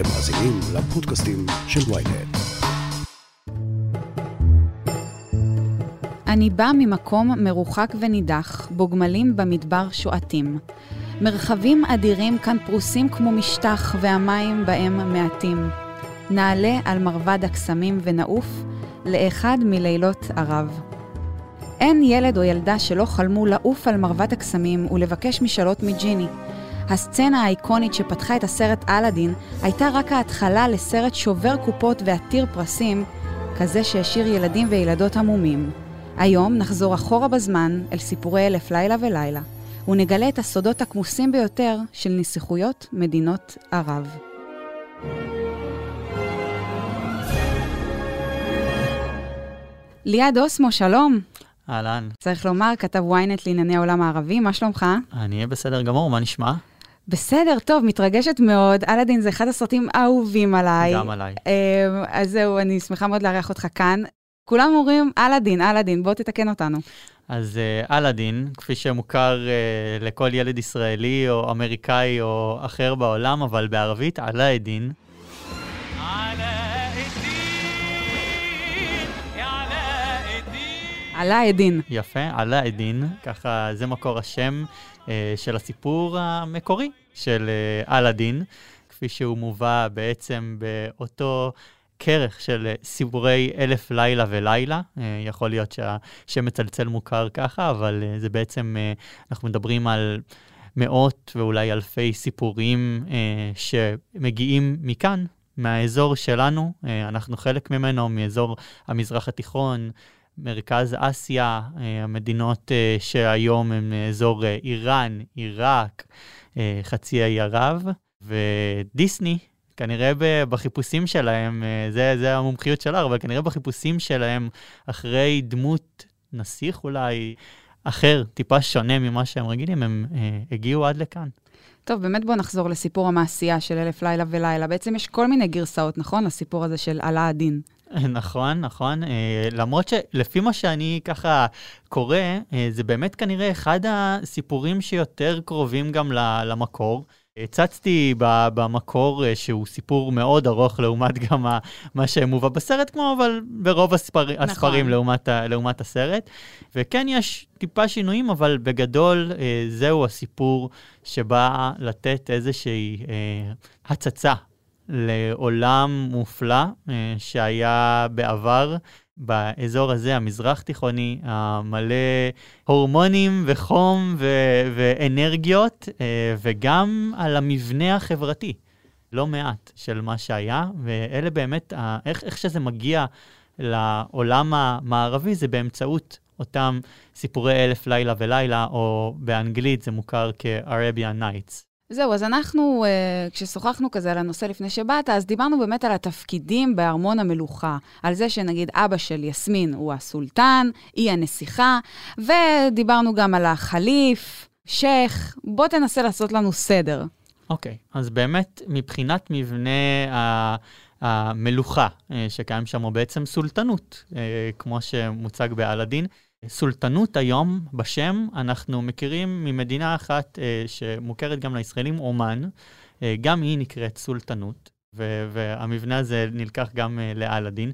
אתם מאזינים לפודקאסטים של ויינט. אני בא ממקום מרוחק ונידח, בו גמלים במדבר שועטים. מרחבים אדירים כאן פרוסים כמו משטח, והמים בהם מעטים. נעלה על מרבד הקסמים ונעוף לאחד מלילות ערב. אין ילד או ילדה שלא חלמו לעוף על מרבד הקסמים ולבקש משאלות מג'יני. הסצנה האיקונית שפתחה את הסרט אלאדין הייתה רק ההתחלה לסרט שובר קופות ועתיר פרסים, כזה שהשאיר ילדים וילדות עמומים. היום נחזור אחורה בזמן אל סיפורי אלף לילה ולילה, ונגלה את הסודות הכמוסים ביותר של נסיכויות מדינות ערב. ליעד אוסמו, שלום. אהלן. צריך לומר, כתב ynet לענייני העולם הערבי, מה שלומך? אני אהיה בסדר גמור, מה נשמע? בסדר, טוב, מתרגשת מאוד. אלאדין זה אחד הסרטים האהובים עליי. גם עליי. אה, אז זהו, אני שמחה מאוד לארח אותך כאן. כולם אומרים אלאדין, אלאדין, בוא תתקן אותנו. אז אה, אלאדין, כפי שמוכר uh, לכל ילד ישראלי או אמריקאי או אחר בעולם, אבל בערבית, עלאדין. עלה עדין. יפה, עלאדין, ככה זה מקור השם uh, של הסיפור המקורי של uh, אלאדין, כפי שהוא מובא בעצם באותו כרך של סיפורי אלף לילה ולילה. Uh, יכול להיות שהשם מצלצל מוכר ככה, אבל זה בעצם, אנחנו מדברים על מאות ואולי אלפי סיפורים uh, שמגיעים מכאן, מהאזור שלנו, אנחנו חלק ממנו, מאזור המזרח התיכון, מרכז אסיה, המדינות שהיום הם אזור איראן, עיראק, חצי האי ערב, ודיסני, כנראה בחיפושים שלהם, זה, זה המומחיות שלך, אבל כנראה בחיפושים שלהם אחרי דמות נסיך אולי אחר, טיפה שונה ממה שהם רגילים, הם הגיעו עד לכאן. טוב, באמת בואו נחזור לסיפור המעשייה של אלף לילה ולילה. בעצם יש כל מיני גרסאות, נכון? לסיפור הזה של עלה הדין. נכון, נכון. למרות שלפי מה שאני ככה קורא, זה באמת כנראה אחד הסיפורים שיותר קרובים גם למקור. הצצתי במקור שהוא סיפור מאוד ארוך לעומת גם מה שמובא בסרט, כמו אבל ברוב הספר, נכון. הספרים לעומת, לעומת הסרט. וכן, יש טיפה שינויים, אבל בגדול זהו הסיפור שבא לתת איזושהי הצצה לעולם מופלא שהיה בעבר. באזור הזה, המזרח תיכוני, המלא הורמונים וחום ו- ואנרגיות, וגם על המבנה החברתי, לא מעט, של מה שהיה, ואלה באמת, איך, איך שזה מגיע לעולם המערבי, זה באמצעות אותם סיפורי אלף לילה ולילה, או באנגלית זה מוכר כ-Arabian Nights. זהו, אז אנחנו, uh, כששוחחנו כזה על הנושא לפני שבאת, אז דיברנו באמת על התפקידים בארמון המלוכה. על זה שנגיד אבא של יסמין הוא הסולטן, היא הנסיכה, ודיברנו גם על החליף, שייח. בוא תנסה לעשות לנו סדר. אוקיי, okay, אז באמת, מבחינת מבנה. המלוכה שקיים שם, הוא בעצם סולטנות, כמו שמוצג באלאדין. סולטנות היום בשם, אנחנו מכירים ממדינה אחת אה, שמוכרת גם לישראלים, אומן, אה, גם היא נקראת סולטנות, והמבנה הזה נלקח גם אה, לאלאדין,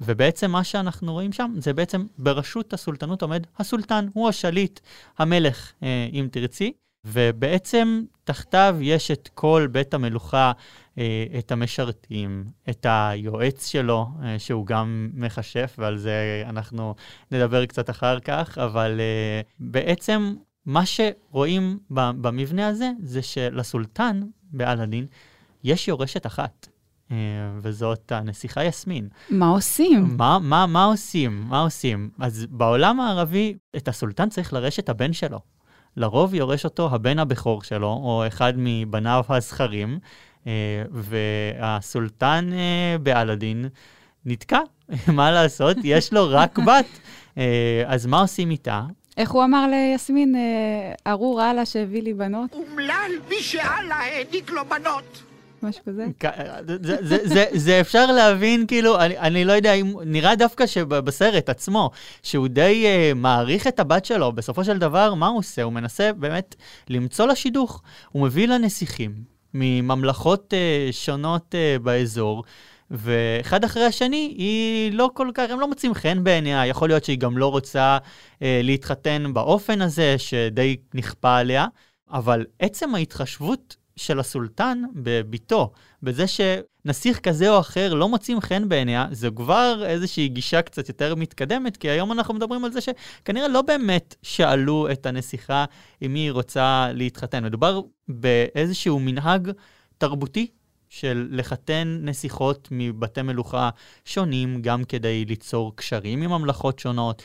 ובעצם מה שאנחנו רואים שם זה בעצם בראשות הסולטנות עומד הסולטן, הוא השליט, המלך, אה, אם תרצי, ובעצם תחתיו יש את כל בית המלוכה, אה, את המשרתים, את היועץ שלו, אה, שהוא גם מכשף, ועל זה אנחנו נדבר קצת אחר כך, אבל אה, בעצם מה שרואים במבנה הזה, זה שלסולטן באלאדין יש יורשת אחת. וזאת הנסיכה יסמין. מה עושים? מה, מה, מה עושים? מה עושים? אז בעולם הערבי, את הסולטן צריך לרשת הבן שלו. לרוב יורש אותו הבן הבכור שלו, או אחד מבניו הזכרים, אה, והסולטן אה, באלאדין נתקע, מה לעשות? יש לו רק בת, אה, אז מה עושים איתה? איך הוא אמר ליסמין, ארור אללה שהביא לי בנות? אומלל מי שאללה העניק לו בנות. משהו כזה? זה, זה, אפשר להבין, כאילו, אני, לא יודע אם, נראה דווקא שבסרט עצמו, שהוא די uh, מעריך את הבת שלו, בסופו של דבר, מה הוא עושה? הוא מנסה באמת למצוא לה שידוך. הוא מביא לה נסיכים, מממלכות אה, שונות אה, באזור. ואחד אחרי השני, היא לא כל כך, הם לא מוצאים חן בעיניה, יכול להיות שהיא גם לא רוצה אה, להתחתן באופן הזה, שדי נכפה עליה, אבל עצם ההתחשבות של הסולטן בביתו, בזה שנסיך כזה או אחר לא מוצאים חן בעיניה, זה כבר איזושהי גישה קצת יותר מתקדמת, כי היום אנחנו מדברים על זה שכנראה לא באמת שאלו את הנסיכה אם היא רוצה להתחתן. מדובר באיזשהו מנהג תרבותי של לחתן נסיכות מבתי מלוכה שונים, גם כדי ליצור קשרים עם ממלכות שונות,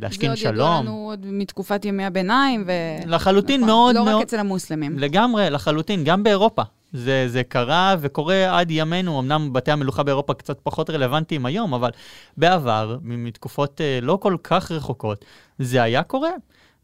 להשכין שלום. זה עוד ידוע לנו עוד מתקופת ימי הביניים, ו... לחלוטין נכון, מאוד לא מאוד... לא רק אצל המוסלמים. לגמרי, לחלוטין, גם באירופה. זה, זה קרה וקורה עד ימינו, אמנם בתי המלוכה באירופה קצת פחות רלוונטיים היום, אבל בעבר, מתקופות אה, לא כל כך רחוקות, זה היה קורה.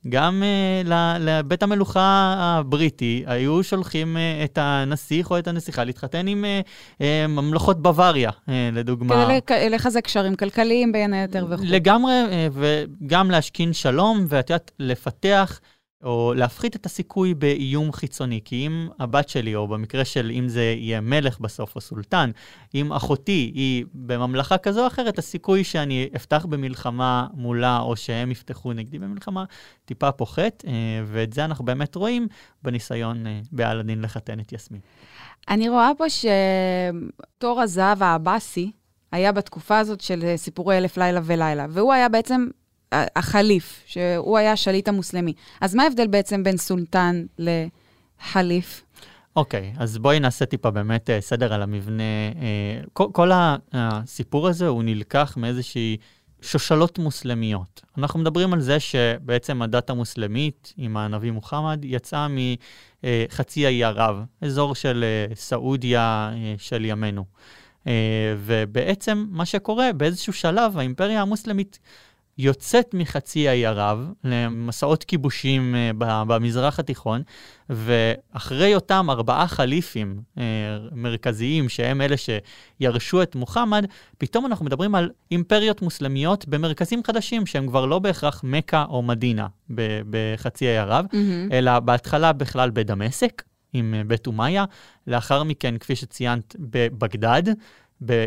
גם uh, לבית המלוכה הבריטי היו שולחים uh, את הנסיך או את הנסיכה להתחתן עם uh, uh, ממלכות בוואריה, uh, לדוגמה. כדי לחזק קשרים כלכליים בין היתר וכו'. לגמרי, uh, וגם להשכין שלום, ואת יודעת, לפתח או להפחית את הסיכוי באיום חיצוני. כי אם הבת שלי, או במקרה של אם זה יהיה מלך בסוף או סולטן, אם אחותי היא בממלכה כזו או אחרת, הסיכוי שאני אפתח במלחמה מולה, או שהם יפתחו נגדי במלחמה, טיפה פוחת, אה, ואת זה אנחנו באמת רואים בניסיון אה, באלאדין לחתן את יסמין. אני רואה פה שתור הזהב העבאסי היה בתקופה הזאת של סיפורי אלף לילה ולילה, והוא היה בעצם החליף, שהוא היה השליט המוסלמי. אז מה ההבדל בעצם בין סולטן לחליף? אוקיי, okay, אז בואי נעשה טיפה באמת אה, סדר על המבנה. אה, כל, כל הסיפור הזה הוא נלקח מאיזושהי שושלות מוסלמיות. אנחנו מדברים על זה שבעצם הדת המוסלמית עם הנביא מוחמד יצאה מחצי האי ערב, אזור של אה, סעודיה של ימינו. ובעצם מה שקורה, באיזשהו שלב האימפריה המוסלמית יוצאת מחצי האי ערב למסעות כיבושים uh, במזרח התיכון, ואחרי אותם ארבעה חליפים uh, מרכזיים, שהם אלה שירשו את מוחמד, פתאום אנחנו מדברים על אימפריות מוסלמיות במרכזים חדשים, שהם כבר לא בהכרח מכה או מדינה בחצי האי ערב, mm-hmm. אלא בהתחלה בכלל בדמשק. עם אה, בית אומיה, לאחר מכן, כפי שציינת, בבגדד,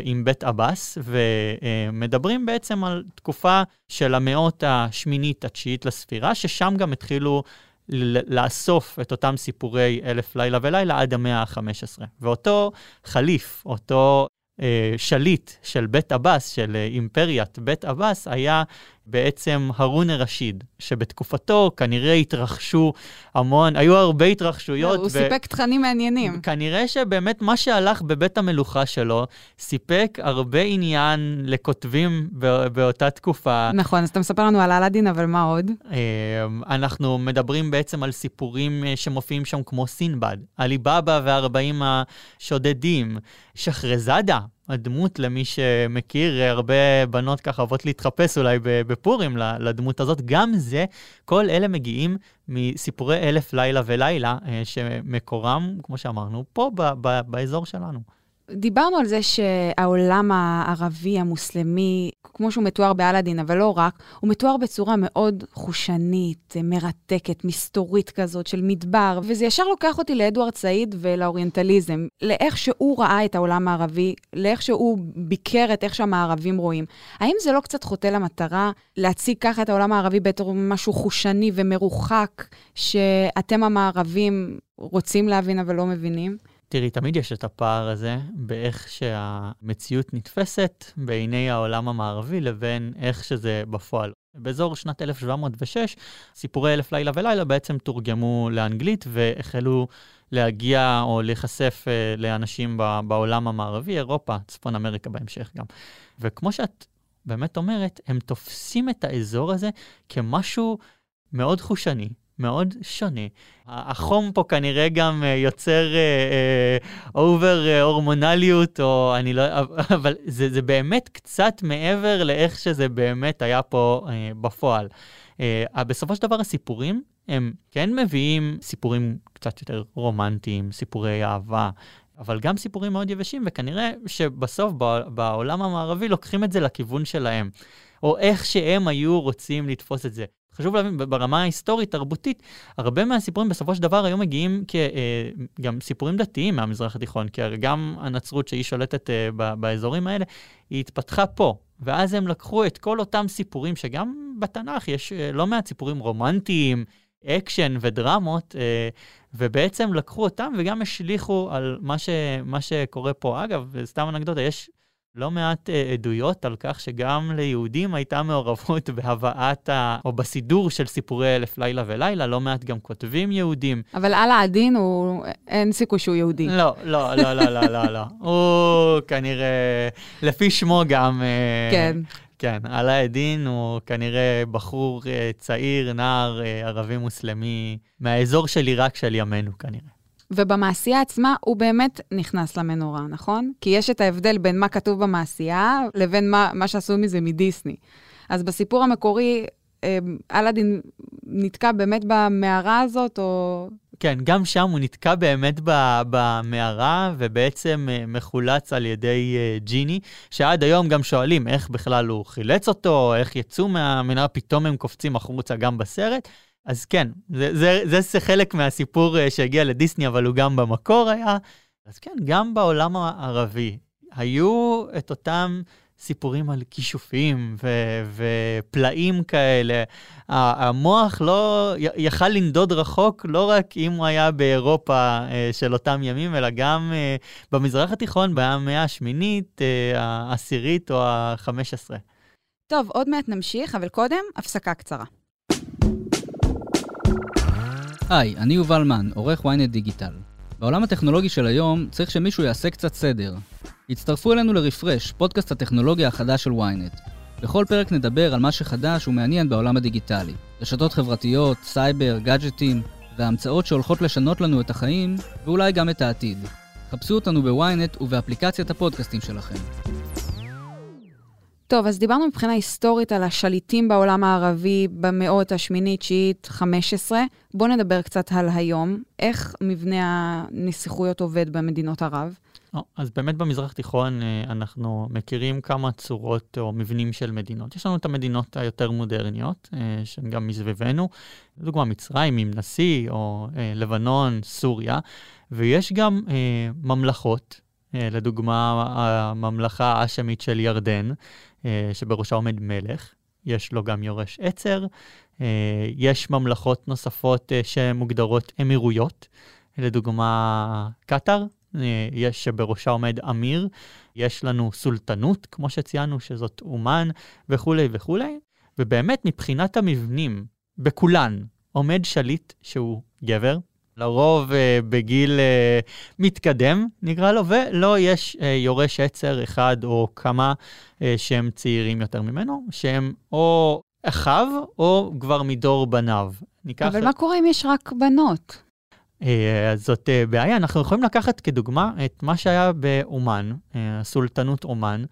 עם בית עבאס, ומדברים בעצם על תקופה של המאות השמינית, התשיעית לספירה, ששם גם התחילו לאסוף את אותם סיפורי אלף לילה ולילה עד המאה ה-15. ואותו חליף, אותו אה, שליט של בית עבאס, של אה, אימפריית בית עבאס, היה בעצם הרון א-רשיד, שבתקופתו כנראה התרחשו המון, היו הרבה התרחשויות. הוא ו... סיפק תכנים מעניינים. כנראה שבאמת מה שהלך בבית המלוכה שלו, סיפק הרבה עניין לכותבים באותה תקופה. נכון, אז אתה מספר לנו על אלאדין, אבל מה עוד? אמ, אנחנו מדברים בעצם על סיפורים אה, שמופיעים שם כמו סינבד, עליבאבא וארבעים השודדים, שחרזאדה. הדמות, למי שמכיר, הרבה בנות ככה אוהבות להתחפש אולי בפורים לדמות הזאת. גם זה, כל אלה מגיעים מסיפורי אלף לילה ולילה, אה, שמקורם, כמו שאמרנו, פה באזור שלנו. דיברנו על זה שהעולם הערבי, המוסלמי, כמו שהוא מתואר באלאדין, אבל לא רק, הוא מתואר בצורה מאוד חושנית, מרתקת, מסתורית כזאת של מדבר, וזה ישר לוקח אותי לאדוארד סעיד ולאוריינטליזם, לאיך שהוא ראה את העולם הערבי, לאיך שהוא ביקר את איך שהמערבים רואים. האם זה לא קצת חוטא למטרה להציג ככה את העולם הערבי בתור משהו חושני ומרוחק, שאתם המערבים רוצים להבין אבל לא מבינים? תראי, תמיד יש את הפער הזה באיך שהמציאות נתפסת בעיני העולם המערבי לבין איך שזה בפועל. באזור שנת 1706, סיפורי אלף לילה ולילה בעצם תורגמו לאנגלית והחלו להגיע או להיחשף uh, לאנשים בעולם המערבי, אירופה, צפון אמריקה בהמשך גם. וכמו שאת באמת אומרת, הם תופסים את האזור הזה כמשהו מאוד חושני, מאוד שונה. החום פה כנראה גם אה, יוצר אובר uh, הורמונליות, או אני לא... אבל זה, זה באמת קצת מעבר לאיך שזה באמת היה פה uh, בפועל. Uh, בסופו של דבר הסיפורים, הם כן מביאים סיפורים קצת יותר רומנטיים, סיפורי אהבה. אבל גם סיפורים מאוד יבשים, וכנראה שבסוף בעולם המערבי לוקחים את זה לכיוון שלהם, או איך שהם היו רוצים לתפוס את זה. חשוב להבין, ברמה ההיסטורית-תרבותית, הרבה מהסיפורים בסופו של דבר היו מגיעים כגם אה, סיפורים דתיים מהמזרח התיכון, כי הרי גם הנצרות שהיא שולטת אה, באזורים האלה, היא התפתחה פה. ואז הם לקחו את כל אותם סיפורים, שגם בתנ"ך יש אה, לא מעט סיפורים רומנטיים, אקשן ודרמות, ובעצם לקחו אותם וגם השליכו על מה, ש, מה שקורה פה. אגב, סתם אנקדוטה, יש לא מעט אה, עדויות על כך שגם ליהודים הייתה מעורבות בהבאת, ה... או בסידור של סיפורי אלף לילה ולילה, לא מעט גם כותבים יהודים. אבל אלאדין הוא, אין סיכוי שהוא יהודי. לא, לא, לא, לא, לא, לא, לא. הוא כנראה, לפי שמו גם... אה, כן. כן, אללה א-דין הוא כנראה בחור uh, צעיר, נער, uh, ערבי מוסלמי, מהאזור של עיראק של ימינו כנראה. ובמעשייה עצמה הוא באמת נכנס למנורה, נכון? כי יש את ההבדל בין מה כתוב במעשייה לבין מה, מה שעשו מזה מדיסני. אז בסיפור המקורי, אה, אלאדין נתקע באמת במערה הזאת, או... כן, גם שם הוא נתקע באמת במערה, ובעצם אה, מחולץ על ידי אה, ג'יני, שעד היום גם שואלים איך בכלל הוא חילץ אותו, איך יצאו מהמנהרה, פתאום הם קופצים החוצה גם בסרט. אז כן, זה, זה, זה, זה חלק מהסיפור אה, שהגיע לדיסני, אבל הוא גם במקור היה. אז כן, גם בעולם הערבי היו את אותם סיפורים על כישופים ו- ופלאים כאלה. המוח לא יכל לנדוד רחוק, לא רק אם הוא היה באירופה אה, של אותם ימים, אלא גם אה, במזרח התיכון, במאה השמינית, העשירית או החמש עשרה. טוב, עוד מעט נמשיך, אבל קודם, הפסקה קצרה. היי, אני יובל מן, עורך ynet דיגיטל. בעולם הטכנולוגי של היום צריך שמישהו יעשה קצת סדר. הצטרפו אלינו לרפרש, פודקאסט הטכנולוגיה החדש של ynet. בכל פרק נדבר על מה שחדש ומעניין בעולם הדיגיטלי. רשתות חברתיות, סייבר, גאדג'טים, וההמצאות שהולכות לשנות לנו את החיים, ואולי גם את העתיד. חפשו אותנו בוויינט ובאפליקציית הפודקאסטים שלכם. טוב, אז דיברנו מבחינה היסטורית על השליטים בעולם הערבי במאות השמינית, תשיעית, חמש עשרה. בואו נדבר קצת על היום. איך מבנה הנסיכויות עובד במדינות ערב? אז באמת במזרח התיכון אה, אנחנו מכירים כמה צורות או מבנים של מדינות. יש לנו את המדינות היותר מודרניות, אה, שהן גם מסביבנו, לדוגמה מצרים עם נשיא, או אה, לבנון, סוריה, ויש גם ממלכות, לדוגמה הממלכה האשמית של ירדן, שבראשה עומד מלך, יש לו גם יורש עצר, אה, יש ממלכות נוספות אה, שמוגדרות אמירויות, לדוגמה קטאר, יש שבראשה עומד אמיר, יש לנו סולטנות, כמו שציינו, שזאת אומן, וכולי וכולי. ובאמת, מבחינת המבנים, בכולן עומד שליט שהוא גבר, לרוב uh, בגיל uh, מתקדם, נקרא לו, ולא יש uh, יורש עצר אחד או כמה שהם צעירים יותר ממנו, שהם או אחיו או כבר מדור בניו. ניקח... אבל מה קורה אם יש רק בנות? Uh, זאת בעיה, אנחנו יכולים לקחת כדוגמה את מה שהיה באומן, הסולטנות אומן,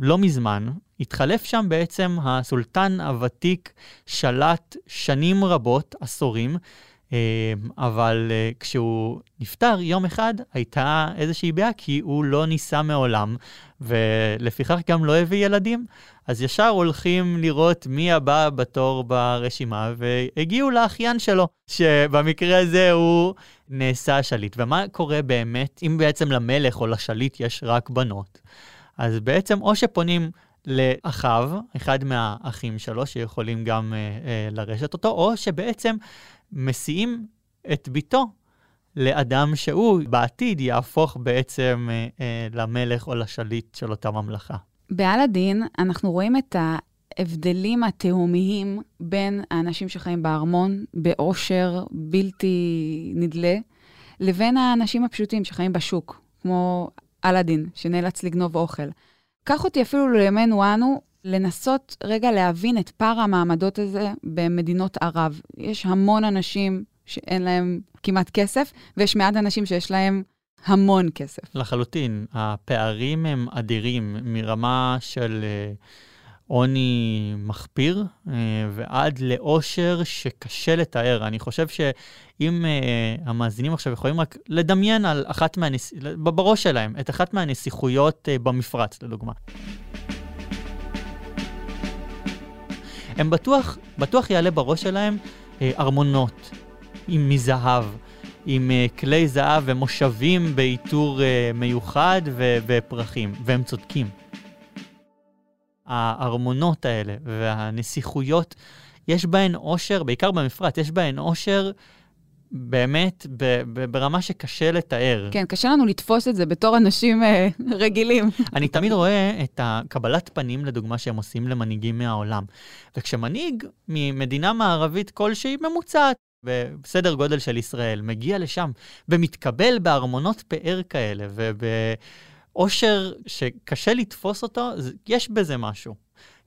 לא מזמן. התחלף שם בעצם הסולטן הוותיק, שלט שנים רבות, עשורים, אבל אה, כשהוא נפטר יום אחד הייתה איזושהי בעיה כי הוא לא ניסה מעולם ולפיכך גם לא הביא ילדים. אז ישר הולכים לראות מי הבא בתור ברשימה והגיעו לאחיין שלו, שבמקרה הזה הוא נעשה שליט. ומה קורה באמת אם בעצם למלך או לשליט יש רק בנות? אז בעצם או שפונים לאחיו, אחד מהאחים שלו, שיכולים גם אה, אה, לרשת אותו, או שבעצם מסיעים את ביתו לאדם שהוא בעתיד יהפוך בעצם אה, אה, למלך או לשליט של אותה ממלכה. באלאדין אנחנו רואים את ההבדלים התהומיים בין האנשים שחיים בארמון, באושר בלתי נדלה, לבין האנשים הפשוטים שחיים בשוק, כמו אלאדין, שנאלץ לגנוב אוכל. קח אותי אפילו לימינו אנו, לנסות רגע להבין את פער המעמדות הזה במדינות ערב. יש המון אנשים שאין להם כמעט כסף, ויש מעט אנשים שיש להם המון כסף. לחלוטין. הפערים הם אדירים מרמה של אה, עוני מחפיר uh, ועד לאושר שקשה לתאר. אני חושב שאם uh, המאזינים עכשיו יכולים רק לדמיין על אחת מהנס... בראש שלהם, את אחת מהנסיכויות במפרץ, לדוגמה. הם בטוח, בטוח יעלה בראש שלהם אה, ארמונות עם מזהב, עם אה, כלי זהב ומושבים בעיטור אה, מיוחד ו- ופרחים, והם צודקים. הארמונות האלה והנסיכויות, יש בהן אושר, בעיקר במפרט, יש בהן אושר באמת ב- ב- ברמה שקשה לתאר. כן, קשה לנו לתפוס את זה בתור אנשים אה, רגילים. אני תמיד רואה את הקבלת פנים, לדוגמה, שהם עושים למנהיגים מהעולם. וכשמנהיג ממדינה מערבית כלשהי ממוצעת, בסדר גודל של ישראל, מגיע לשם ומתקבל בארמונות פאר כאלה ובאושר שקשה לתפוס אותו, יש בזה משהו.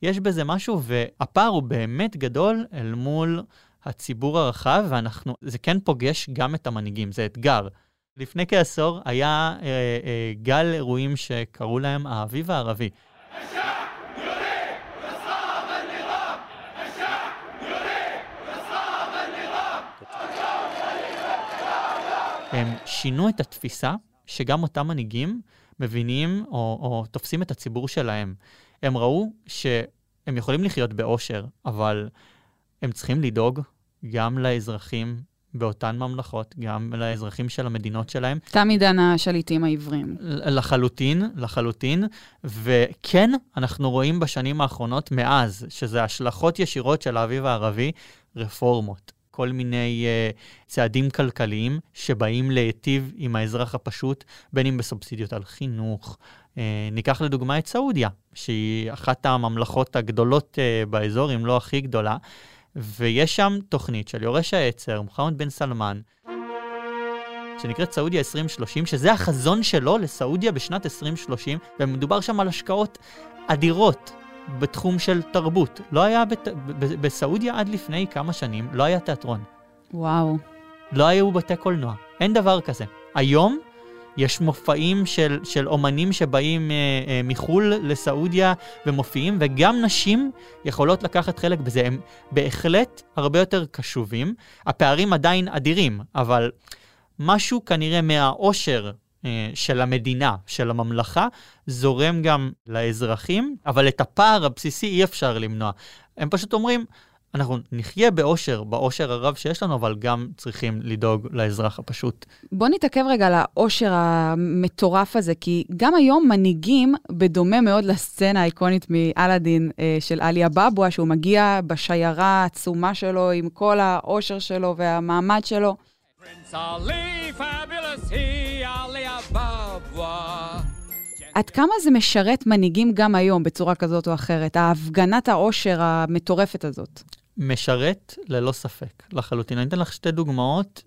יש בזה משהו, והפער הוא באמת גדול אל מול הציבור הרחב, ואנחנו, זה כן פוגש גם את המנהיגים, זה אתגר. לפני כעשור היה אה, אה, גל אירועים שקראו להם האביב הערבי. הם שינו את התפיסה שגם אותם מנהיגים מבינים או, או תופסים את הציבור שלהם. הם ראו שהם יכולים לחיות באושר, אבל הם צריכים לדאוג גם לאזרחים באותן ממלכות, גם לאזרחים של המדינות שלהם, תם עידן השליטים העברים. לחלוטין, לחלוטין. וכן, אנחנו רואים בשנים האחרונות, מאז, שזה השלכות ישירות של האביב הערבי, רפורמות. כל מיני uh, צעדים כלכליים שבאים להיטיב עם האזרח הפשוט, בין אם בסובסידיות על חינוך. Uh, ניקח לדוגמה את סעודיה, שהיא אחת הממלכות הגדולות uh, באזור, אם לא הכי גדולה, ויש שם תוכנית של יורש העצר, מוחמד בן סלמן, שנקראת סעודיה 2030, שזה החזון שלו לסעודיה בשנת 2030, ומדובר שם על השקעות אדירות בתחום של תרבות. לא היה בת... בסעודיה עד לפני כמה שנים, לא היה תיאטרון. וואו. לא היו בתי קולנוע. אין דבר כזה. היום יש מופעים של, של אומנים שבאים אה, אה, מחו"ל לסעודיה ומופיעים, וגם נשים יכולות לקחת חלק בזה. הם בהחלט הרבה יותר קשובים. הפערים עדיין אדירים, אבל משהו כנראה מהעושר אה, של המדינה, של הממלכה, זורם גם לאזרחים, אבל את הפער הבסיסי אי אפשר למנוע. הם פשוט אומרים, אנחנו נחיה באושר, באושר הרב שיש לנו, אבל גם צריכים לדאוג לאזרח הפשוט. בוא נתעכב רגע על העושר המטורף הזה, כי גם היום מנהיגים, בדומה מאוד לסצנה האיקונית מאלאדין אה, של עלי אבבואה, שהוא מגיע בשיירה העצומה שלו עם כל העושר שלו והמעמד שלו. Prince Ali, fabulous he, Ali Ababwa. עד כמה זה משרת מנהיגים גם היום בצורה כזאת או אחרת, ההפגנת העושר המטורפת הזאת? משרת ללא ספק, לחלוטין. אני אתן לך שתי דוגמאות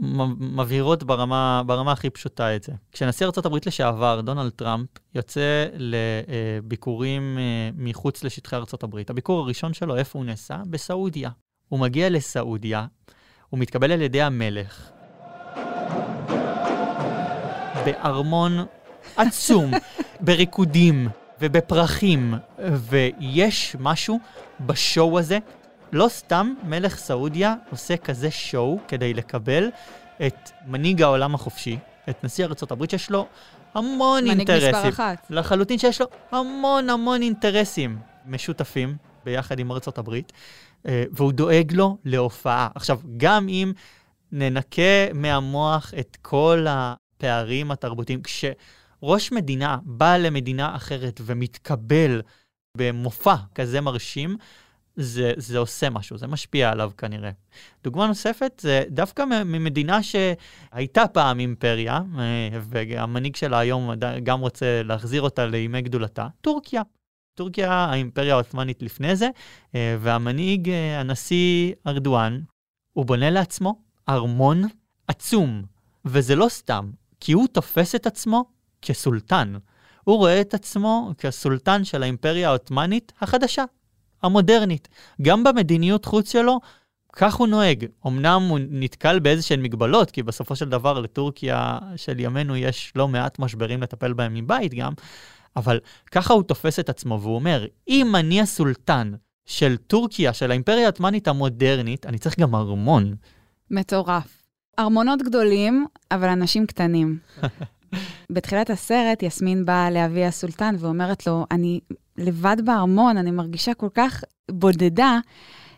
שמבהירות ברמה, ברמה הכי פשוטה את זה. כשנשיא ארה"ב לשעבר, דונלד טראמפ, יוצא לביקורים אה, מחוץ לשטחי ארה"ב, הביקור הראשון שלו, איפה הוא נסע? בסעודיה. הוא מגיע לסעודיה, הוא מתקבל על ידי המלך בארמון עצום, בריקודים ובפרחים, ויש משהו בשואו הזה. לא סתם מלך סעודיה עושה כזה שואו כדי לקבל את מנהיג העולם החופשי, את נשיא הברית שיש לו המון מנהיג אינטרסים. מספר אחת. לחלוטין שיש לו המון המון אינטרסים משותפים ביחד עם הברית, אה, והוא דואג לו להופעה. עכשיו, גם אם ננקה מהמוח את כל הפערים התרבותיים, כשראש מדינה בא למדינה אחרת ומתקבל במופע כזה מרשים, זה, זה עושה משהו, זה משפיע עליו כנראה. דוגמה נוספת זה דווקא ממדינה שהייתה פעם אימפריה, אה, והמנהיג שלה היום גם רוצה להחזיר אותה לימי גדולתה, טורקיה. טורקיה, האימפריה העות'מאנית לפני זה, אה, והמנהיג, אה, הנשיא ארדואן, הוא בונה לעצמו ארמון עצום, וזה לא סתם, כי הוא תופס את עצמו כסולטן. הוא רואה את עצמו כסולטן של האימפריה העות'מאנית החדשה, המודרנית. גם במדיניות חוץ שלו, כך הוא נוהג. אמנם הוא נתקל באיזשהן מגבלות, כי בסופו של דבר לטורקיה של ימינו יש לא מעט משברים לטפל בהם מבית גם, אבל ככה הוא תופס את עצמו, והוא אומר, אם אני הסולטן של טורקיה, של האימפריה העות'מאנית המודרנית, אני צריך גם ארמון. מטורף. ארמונות גדולים, אבל אנשים קטנים. בתחילת הסרט, יסמין באה לאבי הסולטן ואומרת לו, אני לבד בארמון, אני מרגישה כל כך בודדה.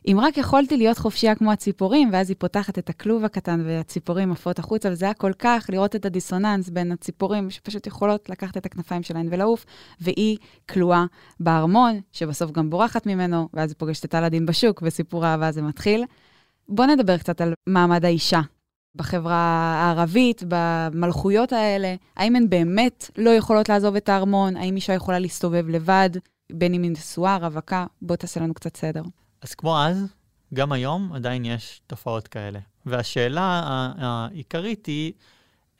אם רק יכולתי להיות חופשייה כמו הציפורים, ואז היא פותחת את הכלוב הקטן והציפורים עפות החוצה, וזה היה כל כך לראות את הדיסוננס בין הציפורים שפשוט יכולות לקחת את הכנפיים שלהן ולעוף, והיא כלואה בארמון, שבסוף גם בורחת ממנו, ואז היא פוגשת את אלאדין בשוק, וסיפור האהבה הזה מתחיל. בואו נדבר קצת על מעמד האישה בחברה הערבית, במלכויות האלה. האם הן באמת לא יכולות לעזוב את הארמון? האם אישה יכולה להסתובב לבד, בין אם היא נשואה, רווקה? בוא תעשה לנו קצת סדר. אז כמו אז, גם היום עדיין יש תופעות כאלה. והשאלה העיקרית היא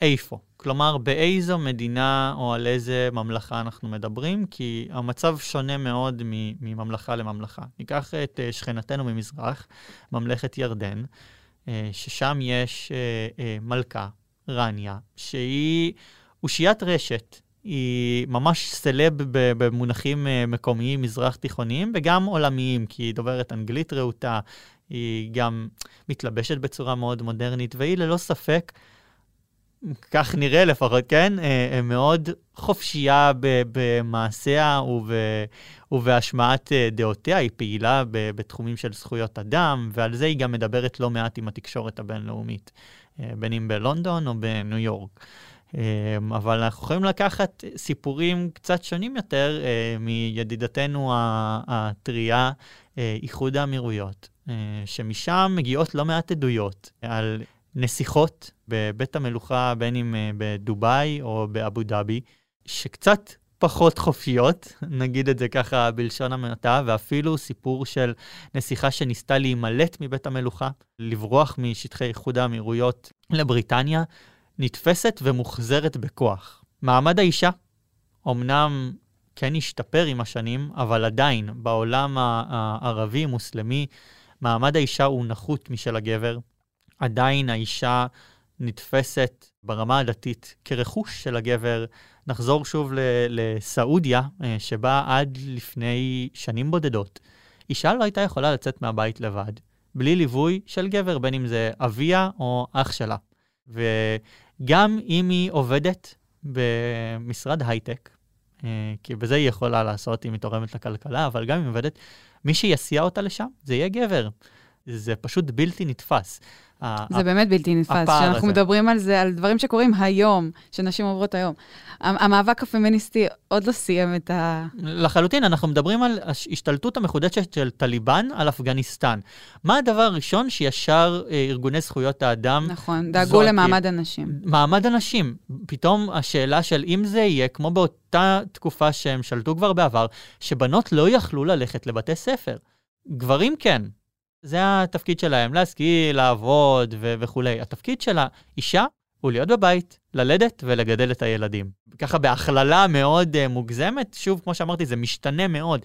איפה. כלומר, באיזו מדינה או על איזה ממלכה אנחנו מדברים, כי המצב שונה מאוד מממלכה לממלכה. ניקח את אה, שכנתנו ממזרח, ממלכת ירדן, ששם יש אה, אה, מלכה, רניה, שהיא אושיית רשת. היא ממש סלב במונחים אה, מקומיים, מזרח תיכוניים, וגם עולמיים, כי היא דוברת אנגלית רהוטה, היא גם מתלבשת בצורה מאוד מודרנית, והיא ללא ספק, כך נראה לפחות, כן? אה, אה, מאוד חופשייה במעשיה וב- ובהשמעת אה, דעותיה, היא פעילה בתחומים של זכויות אדם, ועל זה היא גם מדברת לא מעט עם התקשורת הבינלאומית, בין אם בלונדון או בניו יורק. אבל אנחנו יכולים לקחת סיפורים קצת שונים יותר מידידתנו הטריה, איחוד האמירויות, שמשם מגיעות לא מעט עדויות על נסיכות בבית המלוכה, בין אם אה, בדובאי או באבו דאבי, שקצת פחות חופשיות, נגיד את זה ככה בלשון המעטה, ואפילו סיפור של נסיכה שניסתה להימלט מבית המלוכה, לברוח משטחי איחוד האמירויות לבריטניה, נתפסת ומוחזרת בכוח. מעמד האישה, אמנם כן השתפר עם השנים, אבל עדיין, בעולם הערבי-מוסלמי, מעמד האישה הוא נחות משל הגבר. עדיין האישה נתפסת ברמה הדתית כרכוש של הגבר. נחזור שוב לסעודיה, אה, שבה עד לפני שנים בודדות, אישה לא הייתה יכולה לצאת מהבית לבד, בלי ליווי של גבר, בין אם זה אביה או אח שלה. וגם אם היא עובדת במשרד הייטק, אה, כי בזה היא יכולה לעשות אם היא תורמת לכלכלה, אבל גם אם היא עובדת, מי שיסיע אותה לשם זה יהיה גבר. זה פשוט בלתי נתפס. זה באמת בלתי נתפס, שאנחנו הזה. מדברים על זה, על דברים שקורים היום, שנשים עוברות היום. המ- המאבק הפמיניסטי עוד לא סיים את ה... לחלוטין, אנחנו מדברים על ההשתלטות המחודשת של טליבן על אפגניסטן. מה הדבר הראשון שישר אה, ארגוני זכויות האדם נכון, דאגו זועקים? למעמד הנשים. מעמד הנשים. פתאום השאלה של אם זה יהיה כמו באותה תקופה שהם שלטו כבר בעבר, שבנות לא יכלו ללכת לבתי ספר. גברים כן. זה התפקיד שלהם, להשכיל, לעבוד ו- וכולי. התפקיד של האישה הוא להיות בבית, ללדת ולגדל את הילדים. ככה בהכללה מאוד uh, מוגזמת, שוב, כמו שאמרתי, זה משתנה מאוד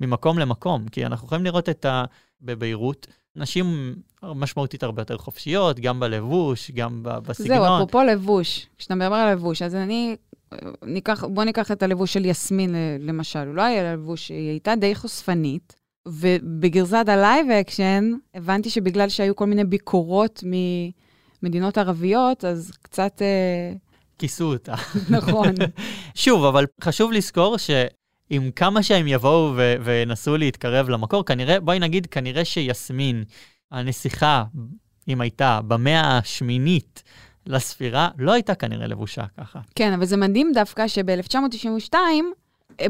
ממקום למקום, כי אנחנו יכולים לראות את ה... בביירות, נשים משמעותית הרבה יותר חופשיות, גם בלבוש, גם בסגנון. זהו, אפרופו לבוש, כשאתה מדבר על לבוש, אז אני, אה, ניקח, בוא ניקח את הלבוש של יסמין למשל, הוא לא היה לבוש, היא הייתה די חושפנית, ובגרסת ה live action, הבנתי שבגלל שהיו כל מיני ביקורות ממדינות ערביות, אז קצת, אה, כיסו אותה. נכון. שוב, אבל חשוב לזכור שעם כמה שהם יבואו ו- וינסו להתקרב למקור, כנראה, בואי נגיד, כנראה שיסמין, הנסיכה, אם הייתה במאה השמינית לספירה, לא הייתה כנראה לבושה ככה. כן, אבל זה מדהים דווקא שב-1992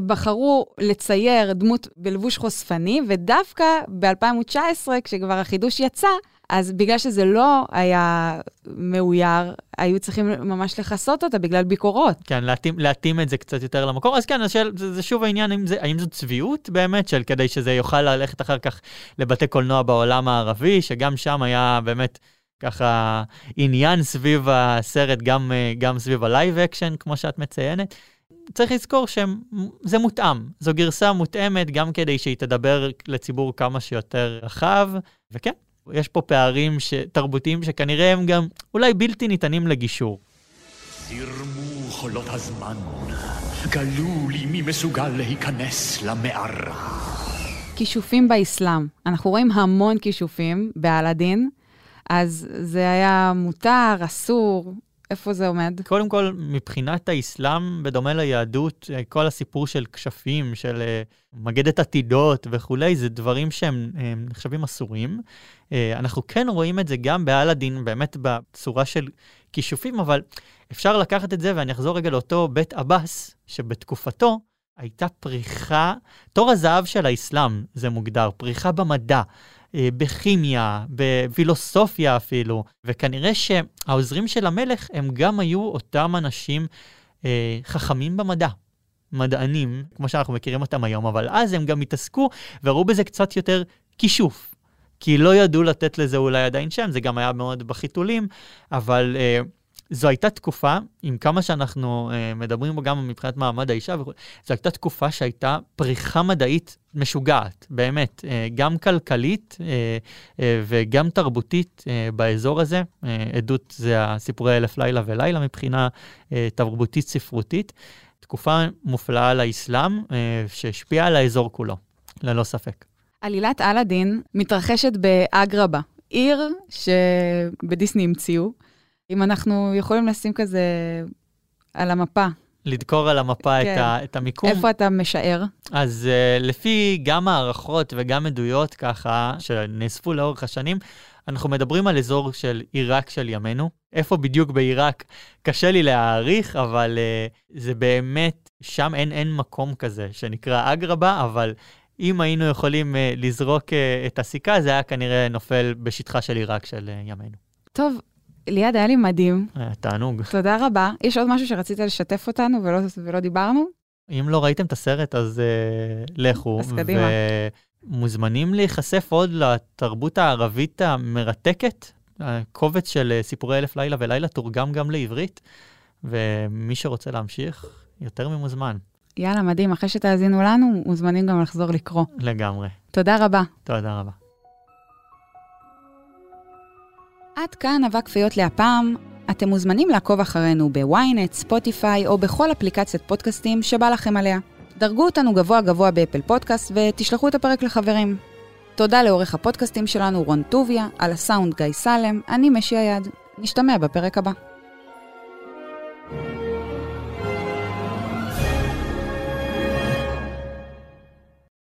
בחרו לצייר דמות בלבוש חושפני, ודווקא ב-2019, כשכבר החידוש יצא, אז בגלל שזה לא היה מאויר, היו צריכים ממש לכסות אותה בגלל ביקורות. כן, להתאים, להתאים את זה קצת יותר למקור. אז כן, השאלה, זה, זה שוב העניין, האם, זה, האם זו צביעות באמת, של כדי שזה יוכל ללכת אחר כך לבתי קולנוע בעולם הערבי, שגם שם היה באמת ככה עניין סביב הסרט, גם, אה, גם סביב ה live action, כמו שאת מציינת. צריך לזכור שזה מותאם, זו גרסה מותאמת גם כדי שהיא תדבר לציבור כמה שיותר רחב, וכן, יש פה פערים ש... תרבותיים שכנראה הם גם אולי בלתי ניתנים לגישור. זרמו חולות הזמן, גלו לי מי מסוגל להיכנס למערה. כישופים באסלאם. אנחנו רואים המון כישופים באלאדין, אז זה היה מותר, אסור. איפה זה עומד? קודם כל, מבחינת האסלאם, בדומה ליהדות, אה, כל הסיפור של כשפים, של אה, מגדת עתידות וכולי, זה דברים שהם הם נחשבים אסורים. אה, אנחנו כן רואים את זה גם באלאדין, באמת בצורה של כישופים, אבל אפשר לקחת את זה, ואני אחזור רגע לאותו בית עבאס, שבתקופתו הייתה פריחה, תור הזהב של האסלאם, זה מוגדר, פריחה במדע. אה, בכימיה, בפילוסופיה אפילו, וכנראה שהעוזרים של המלך הם גם היו אותם אנשים אה, חכמים במדע. מדענים, כמו שאנחנו מכירים אותם היום, אבל אז הם גם התעסקו וראו בזה קצת יותר כישוף. כי לא ידעו לתת לזה אולי עדיין שם, זה גם היה מאוד בחיתולים, אבל אה, זו הייתה תקופה, עם כמה שאנחנו אה, מדברים בו גם מבחינת מעמד האישה וכו', זו הייתה תקופה שהייתה פריחה מדעית משוגעת, באמת, אה, גם כלכלית אה, אה, וגם תרבותית אה, באזור הזה. אה, עדות זה הסיפורי אלף לילה ולילה מבחינה אה, תרבותית-ספרותית. תקופה מופלאה לאסלאם, אה, שהשפיעה על האזור כולו, ללא ספק. עלילת אלאדין מתרחשת באגרבה, עיר שבדיסני המציאו. אם אנחנו יכולים לשים כזה על המפה, לדקור על המפה כן. את, ה, את המיקום. איפה אתה משער? אז uh, לפי גם הערכות וגם עדויות ככה, שנאספו לאורך השנים, אנחנו מדברים על אזור של עיראק של ימינו. איפה בדיוק בעיראק? קשה לי להעריך, אבל uh, זה באמת, שם אין, אין מקום כזה שנקרא אגרבה, אבל אם היינו יכולים uh, לזרוק uh, את הסיכה, זה היה כנראה נופל בשטחה של עיראק של uh, ימינו. טוב, ליעד, היה לי מדהים. היה תענוג. תודה רבה. יש עוד משהו שרצית לשתף אותנו ולא, ולא דיברנו? אם לא ראיתם את הסרט, אז uh, לכו. אז קדימה. ומוזמנים להיחשף עוד לתרבות הערבית המרתקת. הקובץ של אה, סיפורי אלף לילה ולילה תורגם גם לעברית, ומי שרוצה להמשיך, יותר ממוזמן. יאללה, מדהים. אחרי שתאזינו לנו, מוזמנים גם לחזור לקרוא. לגמרי. תודה רבה. תודה רבה. עד כאן אבק כפיות להפעם. אתם מוזמנים לעקוב אחרינו בוויינט, ספוטיפיי או בכל אפליקציית פודקאסטים שבא לכם עליה. דרגו אותנו גבוה גבוה באפל פודקאסט ותשלחו את הפרק לחברים. תודה לעורך הפודקאסטים שלנו רון טוביה, על הסאונד גיא סלם, אני משי היד. נשתמע בפרק הבא. thank you